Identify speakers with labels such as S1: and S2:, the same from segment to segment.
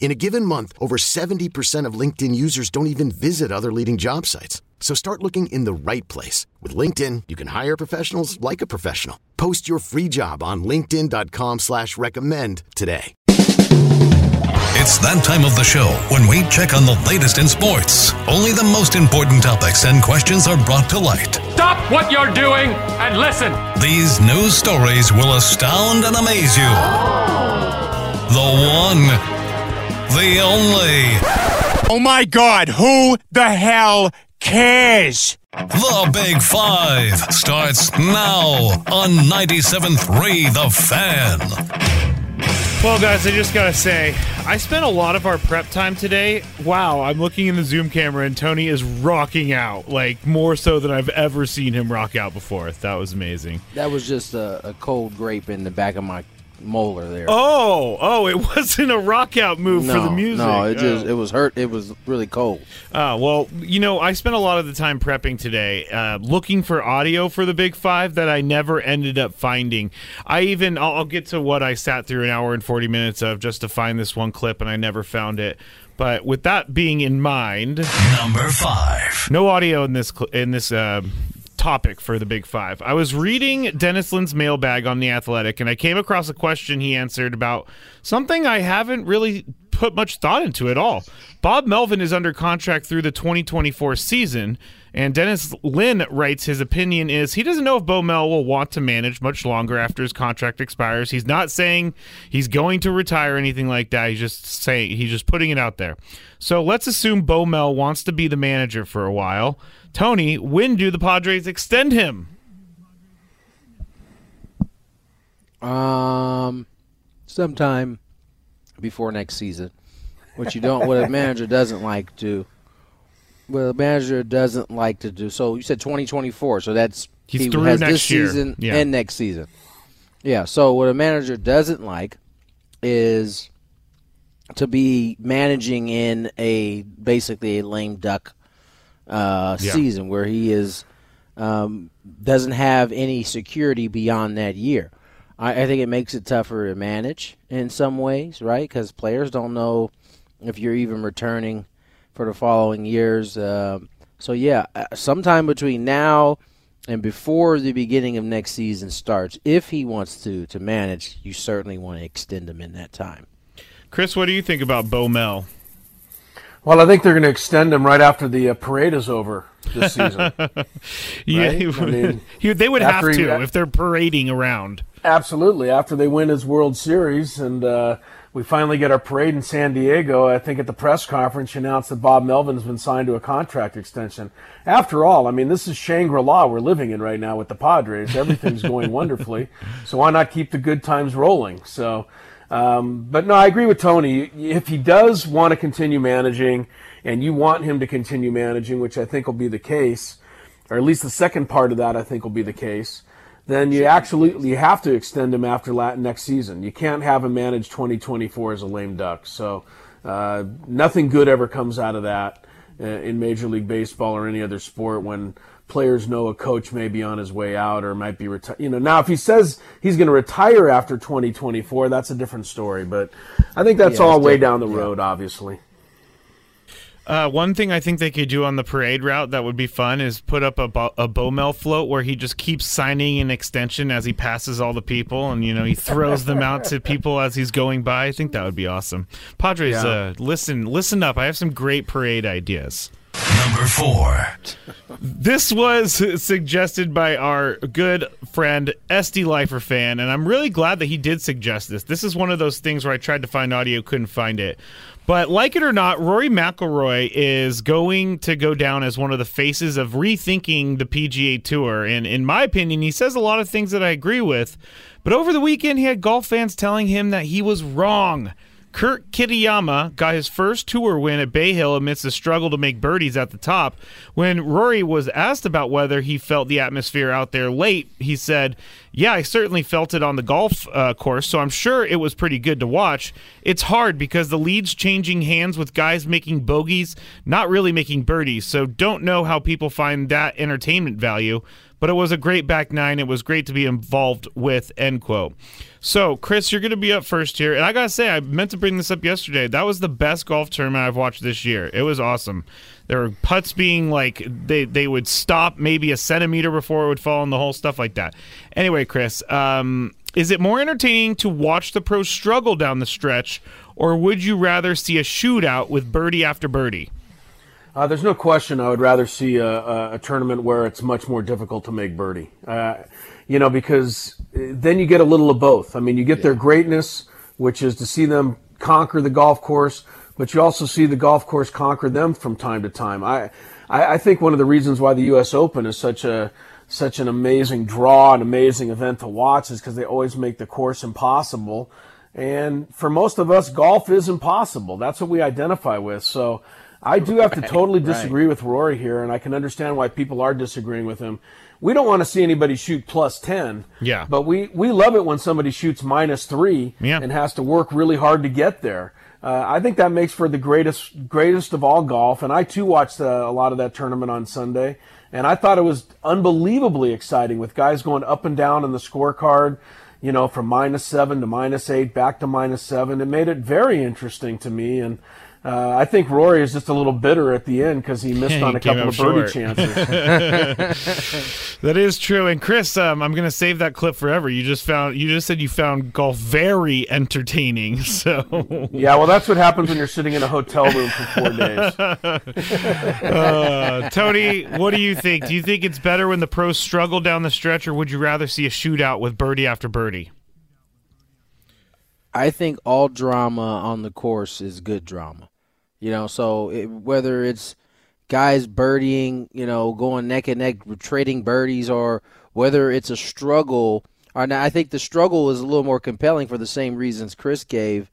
S1: In a given month, over 70% of LinkedIn users don't even visit other leading job sites. So start looking in the right place. With LinkedIn, you can hire professionals like a professional. Post your free job on linkedin.com slash recommend today.
S2: It's that time of the show when we check on the latest in sports. Only the most important topics and questions are brought to light.
S3: Stop what you're doing and listen.
S2: These news stories will astound and amaze you. The one, the only,
S4: Oh my god, who the hell cares?
S2: the Big Five starts now on 97.3 The Fan.
S5: Well, guys, I just gotta say, I spent a lot of our prep time today. Wow, I'm looking in the Zoom camera and Tony is rocking out, like more so than I've ever seen him rock out before. That was amazing.
S6: That was just a, a cold grape in the back of my molar there.
S5: Oh, oh, it wasn't a rock out move
S6: no,
S5: for the music.
S6: No, it just
S5: Oh.
S6: it was hurt. It was really cold.
S5: Uh, well, you know, I spent a lot of the time prepping today, uh, looking for audio for the Big Five that I never ended up finding. I even, I'll, I'll get to what I sat through an hour and 40 minutes of just to find this one clip, and I never found it. But with that being in mind,
S2: Number five.
S5: no audio in this cl- in this uh, topic for the Big Five. I was reading Dennis Lin's mailbag on the Athletic, and I came across a question he answered about something I haven't really put much thought into at all. Bob Melvin is under contract through the 2024 season. And Dennis Lin writes his opinion is he doesn't know if Bo Mel will want to manage much longer after his contract expires. He's not saying he's going to retire or anything like that. He's just saying he's just putting it out there. So let's assume Bo Mel wants to be the manager for a while. Tony, when do the Padres extend him?
S6: Um, sometime before next season, which you don't. what a manager doesn't like to. What a manager doesn't like to do. So you said 2024. So that's
S5: He's
S6: he
S5: through
S6: has
S5: next
S6: this
S5: year.
S6: season
S5: Yeah.
S6: and next season. Yeah. So what a manager doesn't like is to be managing in a basically a lame duck uh,
S5: Yeah.
S6: season where he is um, doesn't have any security beyond that year. I, I think it makes it tougher to manage in some ways, right? Because players don't know if you're even returning for the following years. Um so yeah, uh, sometime between now and before the beginning of next season starts, if he wants to to manage, you certainly want to extend him in that time.
S5: Chris, what do you think about Bo Mel?
S7: Well, I think they're going to extend him right after the uh, parade is over this season.
S5: Yeah,
S7: Right? I mean,
S5: he- they would have
S7: after he-
S5: to if they're parading around.
S7: Absolutely. After they win his World Series and uh, we finally get our parade in San Diego, I think at the press conference you announced that Bob Melvin's been signed to a contract extension. After all, I mean, this is Shangri-La we're living in right now with the Padres. Everything's going wonderfully. So why not keep the good times rolling? So, um, but no, I agree with Tony. If he does want to continue managing and you want him to continue managing, which I think will be the case, or at least the second part of that I think will be the case, then you actually you have to extend him after la- next season. You can't have him manage 2024 as a lame duck. So uh, nothing good ever comes out of that uh, in Major League Baseball or any other sport when players know a coach may be on his way out or might be retired. You know, now if he says he's going to retire after 2024, that's a different story. But I think that's
S6: Yeah,
S7: all way down the
S6: Yeah.
S7: road, obviously.
S5: Uh, one thing I think they could do on the parade route that would be fun is put up a, Bo- a Bomel float where he just keeps signing an extension as he passes all the people, and you know he throws them out to people as he's going by. I think that would be awesome. Padres,
S7: Yeah.
S5: uh, listen, listen up. I have some great parade ideas.
S2: Number four.
S5: This was suggested by our good friend SD Lifer fan, and I'm really glad that he did suggest this. This is one of those things where I tried to find audio, couldn't find it. But like it or not, Rory McIlroy is going to go down as one of the faces of rethinking the PGA Tour. And in my opinion, he says a lot of things that I agree with. But over the weekend, he had golf fans telling him that he was wrong. Kurt Kitayama got his first tour win at Bay Hill amidst a struggle to make birdies at the top. When Rory was asked about whether he felt the atmosphere out there late, he said, Yeah, I certainly felt it on the golf uh, course, so I'm sure it was pretty good to watch. It's hard because the lead's changing hands with guys making bogeys, not really making birdies, so don't know how people find that entertainment value. But it was a great back nine. It was great to be involved with, end quote. So, Chris, you're going to be up first here. And I got to say, I meant to bring this up yesterday. That was the best golf tournament I've watched this year. It was awesome. There were putts being like, they, they would stop maybe a centimeter before it would fall in the hole, stuff like that. Anyway, Chris, um, is it more entertaining to watch the pros struggle down the stretch, or would you rather see a shootout with birdie after birdie?
S7: Uh, there's no question I would rather see a, a, a, tournament where it's much more difficult to make birdie. Uh, you know, because then you get a little of both. I mean, you get yeah. their greatness, which is to see them conquer the golf course, but you also see the golf course conquer them from time to time. I, I, I think one of the reasons why the U.S. Open is such a such an amazing draw, an amazing event to watch, is because they always make the course impossible. And for most of us, golf is impossible. That's what we identify with. So I do have to totally disagree right. with Rory here, and I can understand why people are disagreeing with him. We don't want to see anybody shoot plus 10.
S5: Yeah.
S7: But we, we love it when somebody shoots minus three
S5: yeah.
S7: and has to work really hard to get there. Uh, I think that makes for the greatest greatest of all golf, and I too watched uh, a lot of that tournament on Sunday, and I thought it was unbelievably exciting with guys going up and down in the scorecard, you know, from minus seven to minus eight, back to minus seven. It made it very interesting to me, and uh, I think Rory is just a little bitter at the end because he missed on a couple of birdie chances.
S5: that is true. And Chris, um, I'm going to save that clip forever. You just found you just said you found golf very entertaining. So
S7: yeah, well, that's what happens when you're sitting in a hotel room for four days.
S5: uh, Tony, what do you think? Do you think it's better when the pros struggle down the stretch, or would you rather see a shootout with birdie after birdie?
S6: I think all drama on the course is good drama. You know, so it, whether it's guys birdieing, you know, going neck and neck, trading birdies, or whether it's a struggle. Or I think the struggle is a little more compelling for the same reasons Chris gave.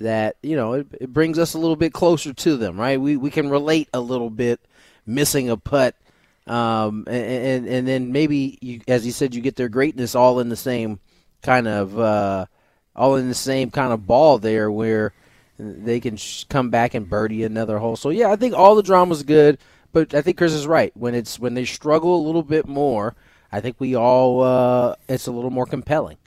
S6: That you know, it, it brings us a little bit closer to them, right? We we can relate a little bit, missing a putt, um, and, and and then maybe you, as you said, you get their greatness all in the same kind of, uh, all in the same kind of ball there, where they can sh- come back and birdie another hole. So yeah, I think all the drama's good, but I think Chris is right. When it's when they struggle a little bit more, I think we all uh, it's a little more compelling.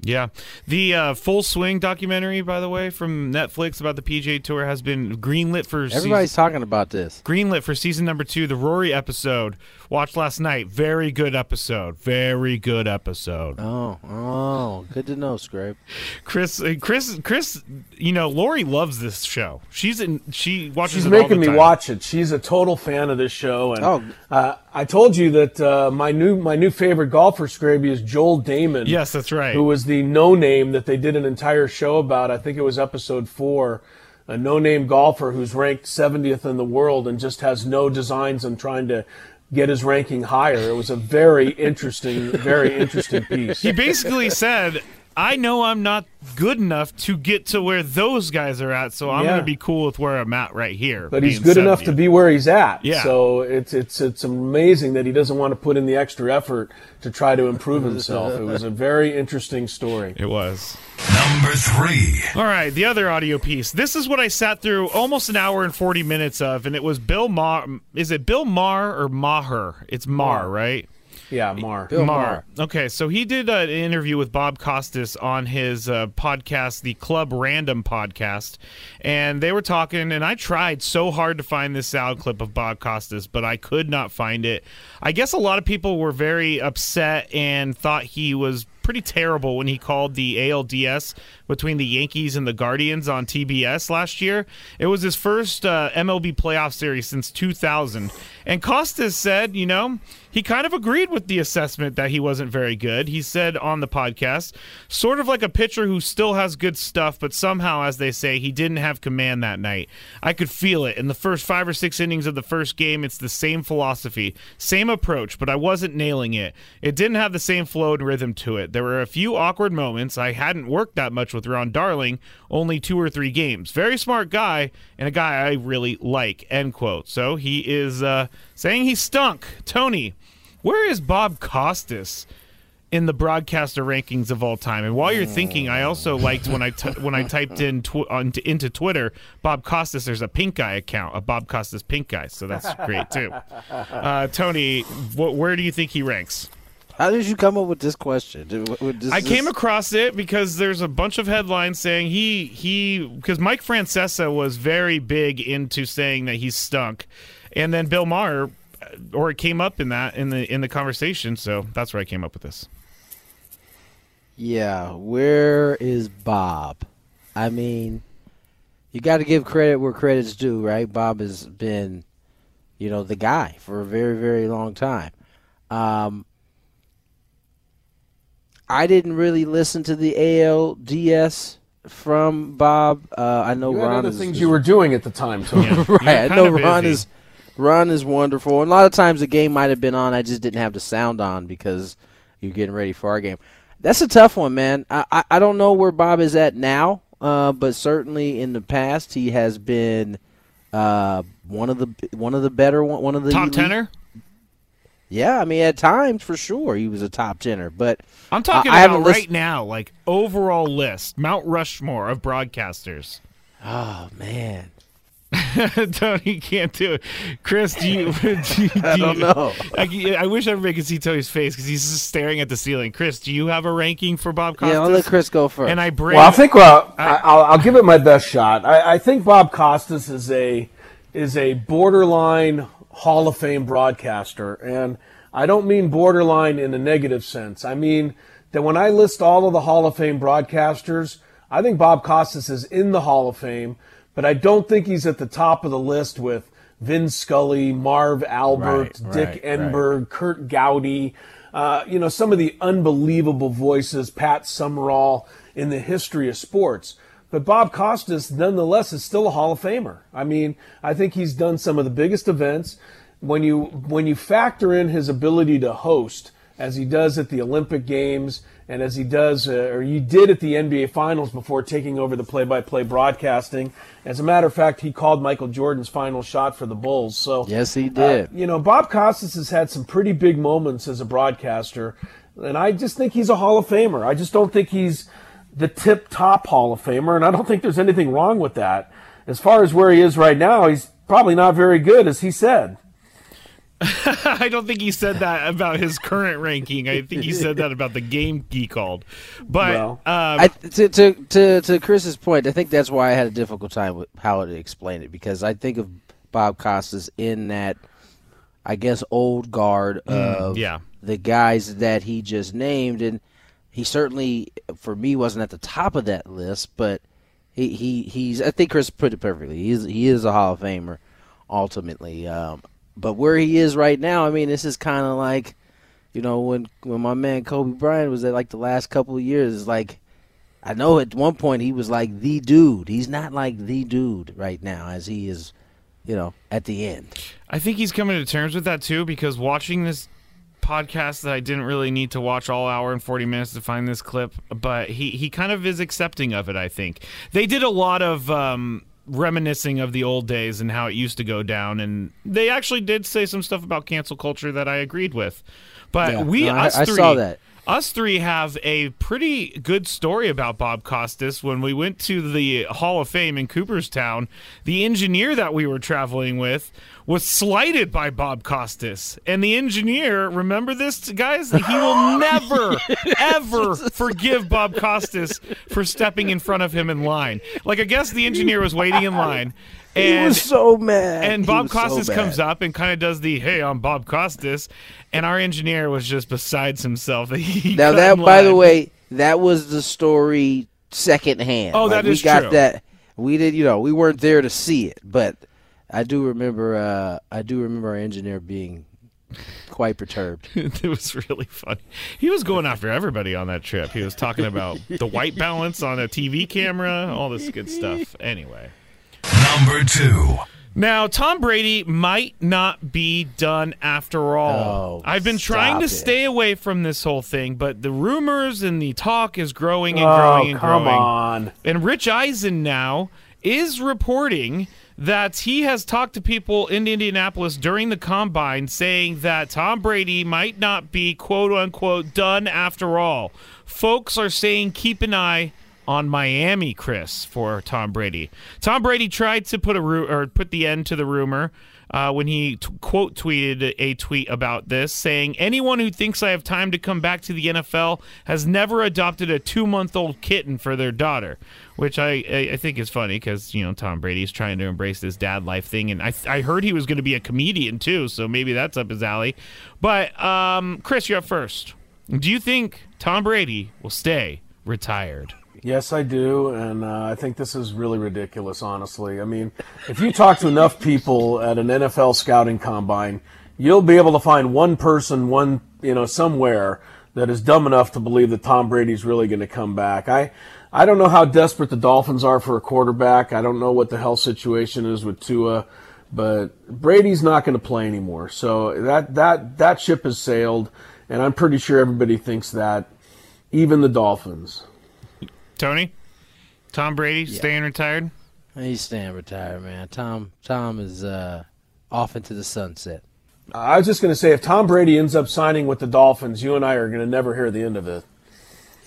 S5: Yeah. The uh, Full Swing documentary, by the way, from Netflix about the PGA Tour has been greenlit for
S6: Everybody's
S5: season,
S6: talking about this.
S5: Greenlit for season number 2, the Rory episode. Watched last night. Very good episode. Very good episode.
S6: Oh, oh, good to know, Scrape.
S5: Chris uh, Chris Chris, you know, Lori loves this show. She's in she watches
S7: She's
S5: it
S7: making
S5: me
S7: time. watch it. She's a total fan of this show and
S6: oh.
S7: Uh, I told you that uh, my new my new favorite golfer, Scraby, is Joel Dahmen.
S5: Yes, that's right.
S7: Who was the no name that they did an entire show about? I think it was episode four. A no name golfer who's ranked 70th in the world and just has no designs on trying to get his ranking higher. It was a very interesting, very interesting piece.
S5: He basically said, I know I'm not good enough to get to where those guys are at, so I'm
S7: Yeah.
S5: going to be cool with where I'm at right here.
S7: But he's
S5: being
S7: good enough to be where he's at.
S5: Yeah.
S7: So it's it's it's amazing that he doesn't want to put in the extra effort to try to improve himself. It was a very interesting story.
S5: It was.
S2: Number three.
S5: All right, the other audio piece. This is what I sat through almost an hour and 40 minutes of, and it was Bill Maher. Is it Bill Maher or Maher? It's Maher,
S7: Maher.
S5: right?
S7: Yeah, Mar.
S6: Bill
S5: Maher.
S6: Maher.
S5: Okay, so he did an interview with Bob Costas on his uh, podcast, the Club Random podcast, and they were talking. And I tried so hard to find this sound clip of Bob Costas, but I could not find it. I guess a lot of people were very upset and thought he was pretty terrible when he called the ALDS between the Yankees and the Guardians on TBS last year. It was his first uh, MLB playoff series since 2000. And Costas said, you know, he kind of agreed with the assessment that he wasn't very good. He said on the podcast, sort of like a pitcher who still has good stuff, but somehow, as they say, he didn't have command that night. I could feel it. In the first five or six innings of the first game, it's the same philosophy, same approach, but I wasn't nailing it. It didn't have the same flow and rhythm to it. There were a few awkward moments. I hadn't worked that much with Ron Darling, only two or three games. Very smart guy and a guy I really like. End quote. So he is uh, saying he stunk. Tony, where is Bob Costas? in the broadcaster rankings of all time. And while you're thinking, I also liked when I t- when I typed in tw- on t- into Twitter Bob Costas. There's a pink guy account, a Bob Costas pink guy, so that's great too. Uh, Tony, wh- where do you think he ranks?
S6: How did you come up with this question? Did- what- what- this-
S5: I came
S6: this-
S5: across it because there's a bunch of headlines saying he he because Mike Francesa was very big into saying that he stunk, and then Bill Maher, uh, or it came up in that in the in the conversation. So that's where I came up with this.
S6: Yeah, where is Bob? I mean, you got to give credit where credit's due, right? Bob has been, you know, the guy for a very, very long time. Um, I didn't really listen to the ALDS from Bob. Uh, I know
S7: You had
S6: Ron
S7: other
S6: is,
S7: things
S6: is-
S7: you were doing at the time, Tony.
S5: Yeah.
S6: right. I know Ron
S5: busy.
S6: is Ron is wonderful, and a lot of times the game might have been on. I just didn't have the sound on because you're getting ready for our game. That's a tough one, man. I I, I don't know where Bob is at now, uh, but certainly in the past he has been uh, one of the one of the better one, one of the
S5: Top
S6: elite-
S5: tenor.
S6: Yeah, I mean at times for sure he was a top tenor, but
S5: I'm talking
S6: I- I
S5: about right
S6: listened-
S5: now, like overall list, Mount Rushmore of broadcasters.
S6: oh man,
S5: Tony can't do it. Chris, do you? Do you
S6: I
S5: do
S6: don't
S5: you-
S6: know.
S5: I, I wish everybody could see Tony's face because he's just staring at the ceiling. Chris, do you have a ranking for Bob Costas?
S6: yeah, I'll let Chris go first.
S5: And I bring.
S7: Well, I think well, I, I'll, I'll give it my best shot. I, I think Bob Costas is a is a borderline Hall of Fame broadcaster, and I don't mean borderline in a negative sense. I mean that when I list all of the Hall of Fame broadcasters, I think Bob Costas is in the Hall of Fame, but I don't think he's at the top of the list with Vin Scully, Marv Albert,
S6: Right,
S7: Dick
S6: right,
S7: Enberg, Curt Gowdy, uh, you know, some of the unbelievable voices, Pat Summerall, in the history of sports. But Bob Costas, nonetheless, is still a Hall of Famer. I mean, I think he's done some of the biggest events. When you when you factor in his ability to host, as he does at the Olympic Games, and as he does, uh, or he did at the NBA Finals before taking over the play-by-play broadcasting. As a matter of fact, he called Michael Jordan's final shot for the Bulls. So
S6: yes, he did.
S7: uh, you know, Bob Costas has had some pretty big moments as a broadcaster, and I just think he's a Hall of Famer. I just don't think he's the tip top Hall of Famer, and I don't think there's anything wrong with that. As far as where he is right now, he's probably not very good, as he said.
S5: I don't think he said that about his current ranking. I think he said that about the game he called. But
S7: Well,
S5: um,
S6: I, to, to to to Chris's point, I think that's why I had a difficult time with how to explain it because I think of Bob Costas in that, I guess, old guard of
S5: Mm, yeah.
S6: the guys that he just named, and he certainly, for me, wasn't at the top of that list, but he, he he's. I think Chris put it perfectly. He is he is a Hall of Famer, ultimately. Um, but where he is right now, I mean, this is kind of like, you know, when when my man Kobe Bryant was at like the last couple of years, like. I know at one point he was like the dude. He's not like the dude right now as he is, you know, at the end.
S5: I think he's coming to terms with that too because watching this podcast that I didn't really need to watch all hour and 40 minutes to find this clip, but he, he kind of is accepting of it, I think. They did a lot of um, reminiscing of the old days and how it used to go down, and they actually did say some stuff about cancel culture that I agreed with. But
S6: Yeah.
S5: we,
S6: No, I-
S5: us
S6: I
S5: three,
S6: saw that.
S5: Us three have a pretty good story about Bob Costas. When we went to the Hall of Fame in Cooperstown, the engineer that we were traveling with was slighted by Bob Costas. And the engineer, remember this, guys? He will never, ever forgive Bob Costas for stepping in front of him in line. Like, I guess the engineer was waiting in line.
S6: He was so mad.
S5: and Bob
S6: was so
S5: Costas comes up and kind of does the hey, I'm Bob Costas, and our engineer was just besides himself.
S6: Now that, by the way, that was the story secondhand.
S5: Oh,
S6: like,
S5: that
S6: we
S5: is
S6: got
S5: true.
S6: that. We did, you know, we weren't there to see it, but I do remember. Uh, I do remember our engineer being quite perturbed.
S5: it was really funny. He was going after everybody on that trip. He was talking about the white balance on a TV camera, all this good stuff. Anyway.
S2: Number two.
S5: Now, Tom Brady might not be done after all.
S6: Oh,
S5: I've been trying to
S6: it.
S5: stay away from this whole thing, but the rumors and the talk is growing and
S7: Oh,
S5: growing and
S7: come
S5: growing.
S7: on.
S5: And Rich Eisen now is reporting that he has talked to people in Indianapolis during the combine saying that Tom Brady might not be quote unquote done after all. Folks are saying keep an eye on Miami, Chris, for Tom Brady. Tom Brady tried to put a ru- or put the end to the rumor uh, when he t- quote tweeted a tweet about this, saying, "Anyone who thinks I have time to come back to the NFL has never adopted a two-month-old kitten for their daughter," which I I, I think is funny because you know Tom Brady's trying to embrace this dad life thing, and I I heard he was going to be a comedian too, so maybe that's up his alley. But um, Chris, you're up first. Do you think Tom Brady will stay retired?
S7: Yes, I do, and uh, I think this is really ridiculous. Honestly, I mean, if you talk to enough people at an NFL scouting combine, you'll be able to find one person, one you know, somewhere that is dumb enough to believe that Tom Brady's really going to come back. I, I don't know how desperate the Dolphins are for a quarterback. I don't know what the health situation is with Tua, but Brady's not going to play anymore. So that that that ship has sailed, and I'm pretty sure everybody thinks that, even the Dolphins.
S5: Tony, Tom Brady staying retired?
S6: He's staying retired, man. Tom Tom is uh, off into the sunset.
S7: I was just going to say, if Tom Brady ends up signing with the Dolphins, you and I are going to never hear the end of it.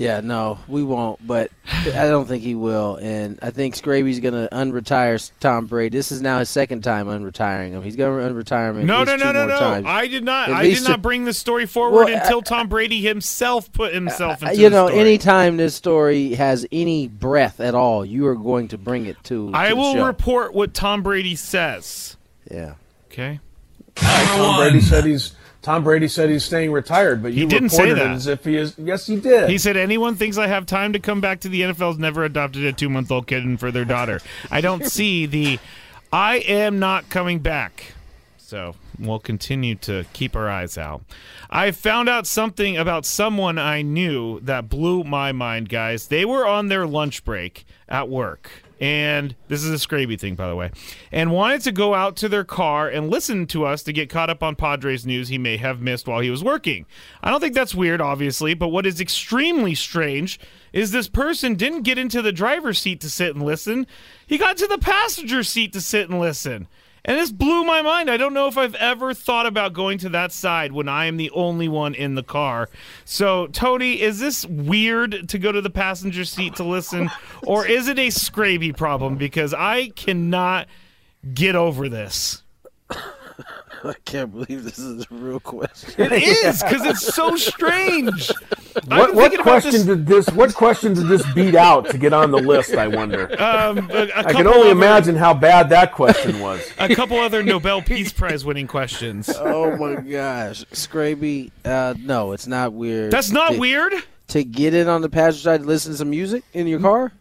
S6: Yeah, no, we won't. But I don't think he will. And I think Scraby's going to unretire Tom Brady. This is now his second time unretiring him. He's going to unretire him. at
S5: No,
S6: least
S5: no, no,
S6: two
S5: no, no.
S6: times.
S5: I did not.
S6: At
S5: I did not bring the story forward
S6: Well,
S5: until
S6: I-
S5: Tom Brady himself put himself into
S6: you know,
S5: story.
S6: anytime this story has any breath at all, you are going to bring it to.
S5: I
S6: to the
S5: will
S6: show.
S5: report what Tom Brady says.
S6: Yeah.
S5: Okay.
S2: Number
S7: Tom Brady
S2: one.
S7: said he's Tom Brady said he's staying retired, but you
S5: He didn't say
S7: reported
S5: that.
S7: it as if he is. Yes, he did.
S5: He said anyone thinks I have time to come back to the NFL has never adopted a two month old kitten for their daughter. I don't see the I am not coming back. So we'll continue to keep our eyes out. I found out something about someone I knew that blew my mind, guys. They were on their lunch break at work. And this is a Scraby thing, by the way, and wanted to go out to their car and listen to us to get caught up on Padres news he may have missed while he was working. I don't think that's weird, obviously, but what is extremely strange is this person didn't get into the driver's seat to sit and listen. He got to the passenger seat to sit and listen. And this blew my mind. I don't know if I've ever thought about going to that side when I am the only one in the car. So, Tony, is this weird to go to the passenger seat to listen, or is it a Scraby problem? Because I cannot get over this.
S6: I can't believe this is a real question.
S5: It is because it's so strange.
S7: What what question
S5: this,
S7: did this? What question did this beat out to get on the list? I wonder.
S5: um, a, a
S7: I can only
S5: other-
S7: imagine how bad that question was.
S5: a couple other Nobel Peace Prize winning questions.
S6: oh my gosh, Scraby. Uh, no, it's not weird.
S5: That's not
S6: to,
S5: weird.
S6: to get in on the passenger side to listen to some music in your car.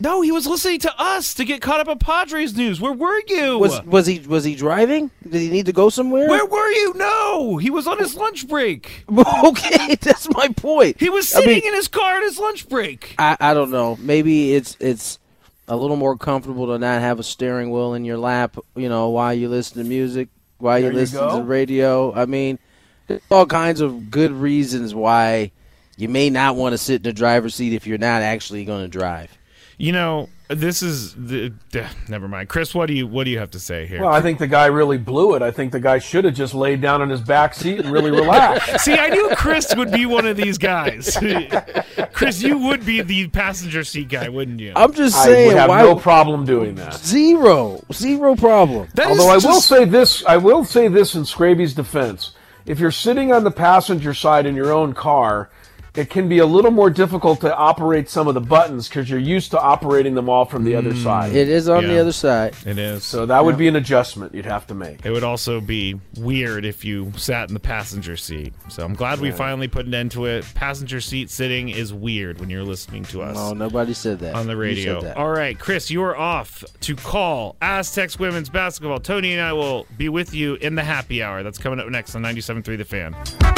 S5: No, he was listening to us to get caught up on Padres news. Where were you?
S6: Was was he was he driving? Did he need to go somewhere?
S5: Where were you? No, he was on his lunch break.
S6: okay, that's my point.
S5: He was
S6: I
S5: sitting
S6: mean-
S5: in his car at his lunch break.
S6: I, I don't know. Maybe it's it's a little more comfortable to not have a steering wheel in your lap. You know, while you listen to music, while
S7: There
S6: you
S7: you
S6: listen
S7: go.
S6: to radio. I mean, there's all kinds of good reasons why you may not want to sit in the driver's seat if you're not actually going to drive.
S5: You know, this is the. Uh, never mind, Chris. What do you what do you have to say here?
S7: Well, I think the guy really blew it. I think the guy should have just laid down in his back seat and really relaxed.
S5: See, I knew Chris would be one of these guys. Chris, you would be the passenger seat guy, wouldn't you?
S6: I'm just
S7: I
S6: saying,
S7: would have
S6: why
S7: no problem doing that.
S6: zero zero problem.
S5: That is
S7: Although I will say this, I will say this in Scraby's defense: if you're sitting on the passenger side in your own car, it can be a little more difficult to operate some of the buttons because you're used to operating them all from the other mm. side.
S6: It is on the other side.
S5: It is.
S7: so that would be an adjustment you'd have to make.
S5: It would also be weird if you sat in the passenger seat. So I'm glad we finally put an end to it. Passenger seat sitting is weird when you're listening to us.
S6: Oh, nobody said that
S5: on the
S6: You
S5: radio.
S6: said that.
S5: All right, Chris, you are off to call Aztecs women's basketball. Tony and I will be with you in the happy hour. That's coming up next on 97.3 The Fan.